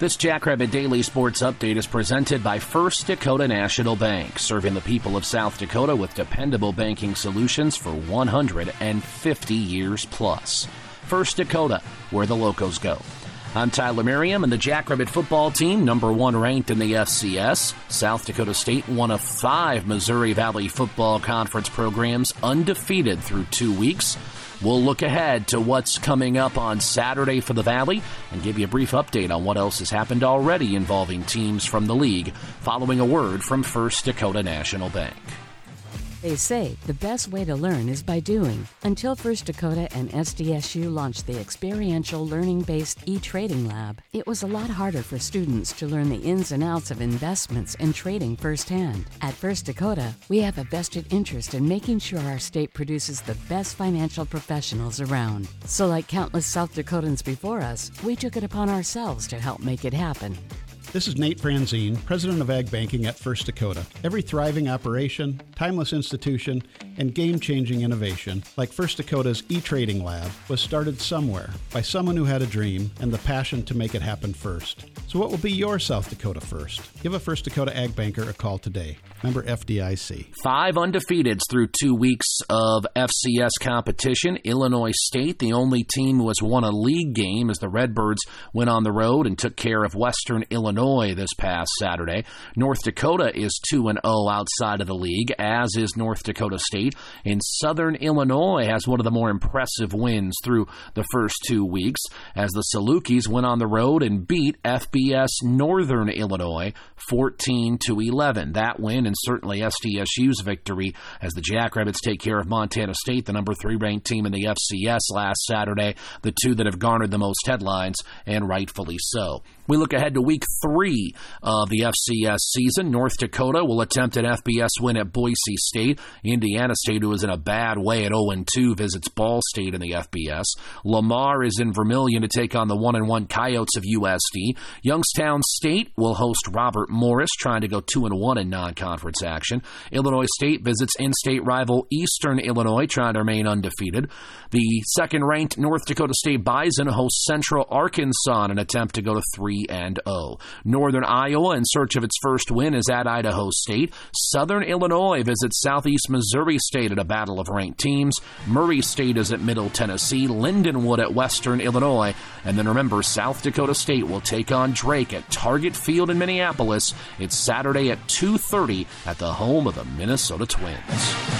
This Jackrabbit Daily Sports Update is presented by First Dakota National Bank, serving the people of South Dakota with dependable banking solutions for 150 years plus. First Dakota, where the locos go. I'm Tyler Merriam, and the Jackrabbit football team, number one ranked in the FCS. South Dakota State, one of five Missouri Valley Football Conference programs, undefeated through two weeks. We'll look ahead to what's coming up on Saturday for the Valley and give you a brief update on what else has happened already involving teams from the league following a word from First Dakota National Bank. They say the best way to learn is by doing. Until First Dakota and SDSU launched the experiential learning based e trading lab, it was a lot harder for students to learn the ins and outs of investments and trading firsthand. At First Dakota, we have a vested interest in making sure our state produces the best financial professionals around. So, like countless South Dakotans before us, we took it upon ourselves to help make it happen. This is Nate Franzen, President of Ag Banking at First Dakota. Every thriving operation, timeless institution, and game changing innovation, like First Dakota's e trading lab, was started somewhere by someone who had a dream and the passion to make it happen first. So, what will be your South Dakota first? Give a First Dakota Ag Banker a call today. Member FDIC. Five undefeateds through two weeks of FCS competition. Illinois State, the only team who has won a league game as the Redbirds went on the road and took care of Western Illinois this past Saturday. North Dakota is 2 and 0 outside of the league, as is North Dakota State. And Southern Illinois has one of the more impressive wins through the first two weeks as the Salukis went on the road and beat FBS Northern Illinois 14 to 11. That win and certainly SDSU's victory as the Jackrabbits take care of Montana State, the number 3 ranked team in the FCS last Saturday, the two that have garnered the most headlines and rightfully so. We look ahead to week three of the FCS season. North Dakota will attempt an FBS win at Boise State. Indiana State, who is in a bad way at 0 2, visits Ball State in the FBS. Lamar is in Vermillion to take on the 1 1 Coyotes of USD. Youngstown State will host Robert Morris, trying to go 2 1 in non conference action. Illinois State visits in state rival Eastern Illinois, trying to remain undefeated. The second ranked North Dakota State Bison hosts Central Arkansas in an attempt to go to 3 3 and 0. Northern Iowa, in search of its first win, is at Idaho State. Southern Illinois visits Southeast Missouri State at a battle of ranked teams. Murray State is at Middle Tennessee. Lindenwood at Western Illinois. And then remember, South Dakota State will take on Drake at Target Field in Minneapolis. It's Saturday at 2:30 at the home of the Minnesota Twins.